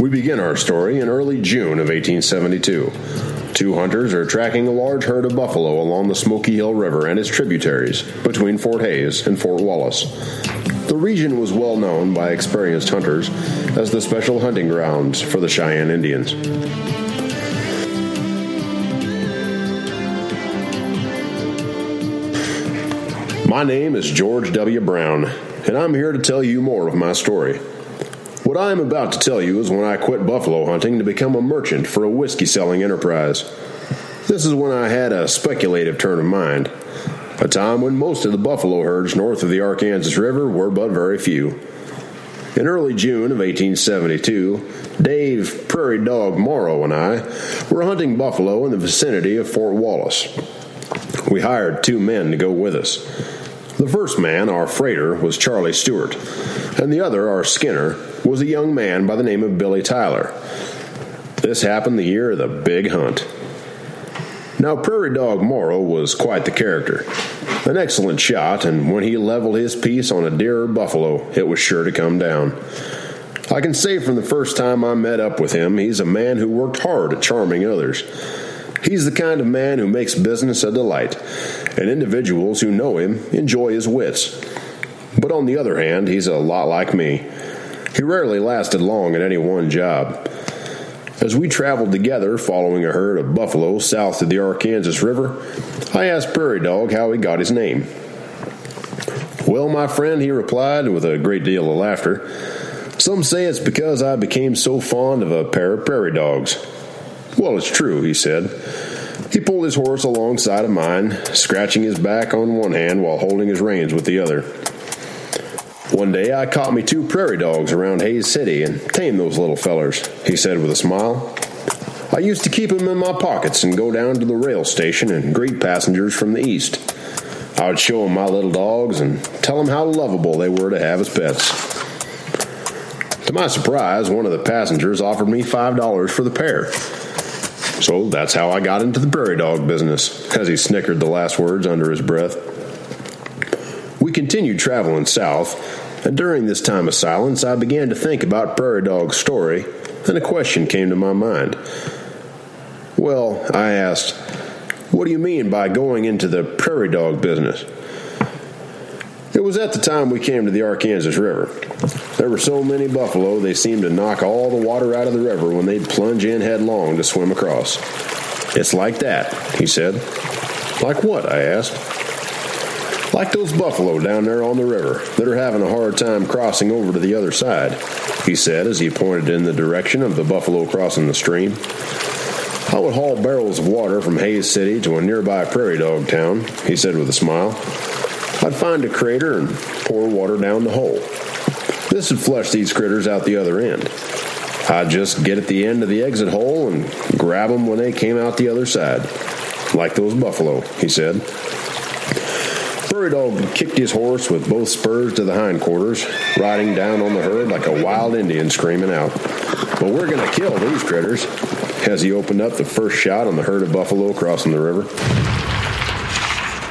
We begin our story in early June of 1872. Two hunters are tracking a large herd of buffalo along the Smoky Hill River and its tributaries between Fort Hays and Fort Wallace. The region was well known by experienced hunters as the special hunting grounds for the Cheyenne Indians. My name is George W. Brown, and I'm here to tell you more of my story. What I am about to tell you is when I quit buffalo hunting to become a merchant for a whiskey selling enterprise. This is when I had a speculative turn of mind, a time when most of the buffalo herds north of the Arkansas River were but very few. In early June of 1872, Dave Prairie Dog Morrow and I were hunting buffalo in the vicinity of Fort Wallace. We hired two men to go with us. The first man, our freighter, was Charlie Stewart, and the other, our skinner, was a young man by the name of Billy Tyler. This happened the year of the big hunt. Now, Prairie Dog Morrow was quite the character. An excellent shot, and when he leveled his piece on a deer or buffalo, it was sure to come down. I can say from the first time I met up with him, he's a man who worked hard at charming others. He's the kind of man who makes business a delight, and individuals who know him enjoy his wits. But on the other hand, he's a lot like me. He rarely lasted long at any one job. As we traveled together following a herd of buffalo south of the Arkansas River, I asked Prairie Dog how he got his name. Well, my friend, he replied with a great deal of laughter, some say it's because I became so fond of a pair of prairie dogs. Well, it's true, he said. He pulled his horse alongside of mine, scratching his back on one hand while holding his reins with the other. One day I caught me two prairie dogs around Hays City and tamed those little fellers, he said with a smile. I used to keep keep 'em in my pockets and go down to the rail station and greet passengers from the east. I would show show 'em my little dogs and tell tell 'em how lovable they were to have as pets. To my surprise, one of the passengers offered me $5 for the pair. So that's how I got into the prairie dog business, as he snickered the last words under his breath. We continued traveling south, during this time of silence, I began to think about Prairie Dog's story, and a question came to my mind. Well, I asked, what do you mean by going into the prairie dog business? It was at the time we came to the Arkansas River. There were so many buffalo, they seemed to knock all the water out of the river when they'd plunge in headlong to swim across. It's like that, he said. Like what? I asked. Like those buffalo down there on the river that are having a hard time crossing over to the other side, he said as he pointed in the direction of the buffalo crossing the stream. I would haul barrels of water from Hays City to a nearby prairie dog town, he said with a smile. I'd find a crater and pour water down the hole. This would flush these critters out the other end. I'd just get at the end of the exit hole and grab them when they came out the other side. Like those buffalo, he said. Prairie Dog kicked his horse with both spurs to the hindquarters, riding down on the herd like a wild Indian screaming out. But we're going to kill these critters, as he opened up the first shot on the herd of buffalo crossing the river.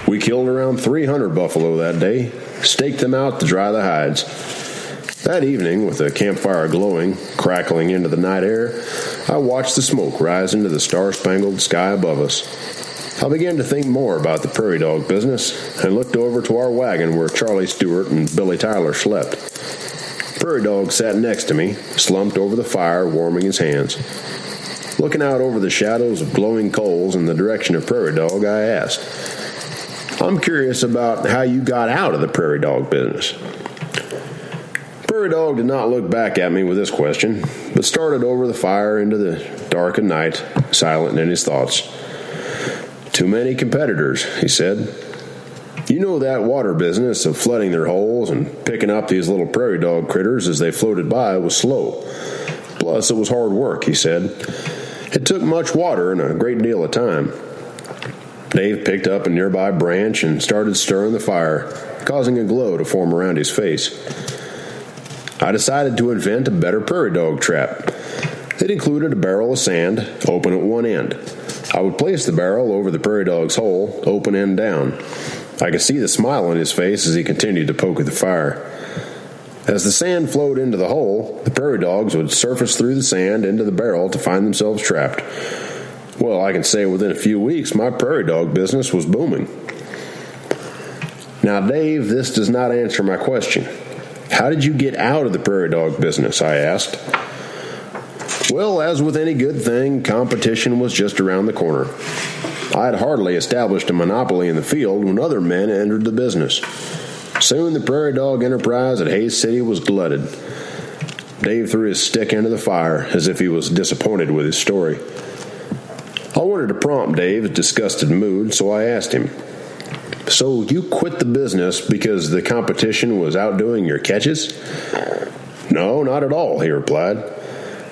We killed around 300 buffalo that day, staked them out to dry the hides. That evening, with the campfire glowing, crackling into the night air, I watched the smoke rise into the star spangled sky above us. I began to think more about the prairie dog business and looked over to our wagon where Charlie Stewart and Billy Tyler slept. Prairie Dog sat next to me, slumped over the fire, warming his hands. Looking out over the shadows of glowing coals in the direction of Prairie Dog, I asked, I'm curious about how you got out of the prairie dog business. Prairie Dog did not look back at me with this question, but started over the fire into the dark of night, silent in his thoughts. Too many competitors, he said. You know that water business of flooding their holes and picking up these little prairie dog critters as they floated by was slow. Plus, it was hard work, he said. It took much water and a great deal of time. Dave picked up a nearby branch and started stirring the fire, causing a glow to form around his face. I decided to invent a better prairie dog trap. It included a barrel of sand, open at one end. I would place the barrel over the prairie dog's hole, open end down. I could see the smile on his face as he continued to poke at the fire. As the sand flowed into the hole, the prairie dogs would surface through the sand into the barrel to find themselves trapped. Well, I can say within a few weeks, my prairie dog business was booming. Now, Dave, this does not answer my question. How did you get out of the prairie dog business? I asked. Well, as with any good thing, competition was just around the corner. I had hardly established a monopoly in the field when other men entered the business. Soon the prairie dog enterprise at Hays City was glutted. Dave threw his stick into the fire as if he was disappointed with his story. I wanted to prompt Dave's disgusted mood, so I asked him, So you quit the business because the competition was outdoing your catches? No, not at all, he replied.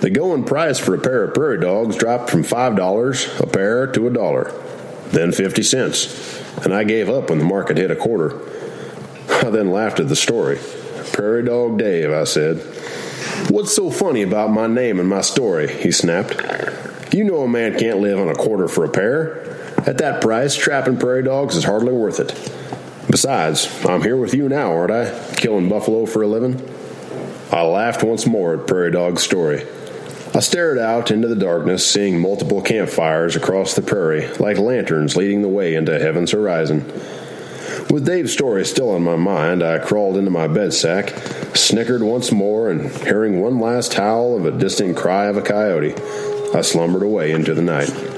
The going price for a pair of prairie dogs dropped from $5 a pair to a dollar, then 50 cents, and I gave up when the market hit a quarter. I then laughed at the story. Prairie Dog Dave, I said. What's so funny about my name and my story? He snapped. You know a man can't live on a quarter for a pair. At that price, trapping prairie dogs is hardly worth it. Besides, I'm here with you now, aren't I? Killing buffalo for a living? I laughed once more at Prairie Dog's story. I stared out into the darkness, seeing multiple campfires across the prairie, like lanterns leading the way into heaven's horizon. With Dave's story still on my mind, I crawled into my bed sack, snickered once more, and hearing one last howl of a distant cry of a coyote, I slumbered away into the night.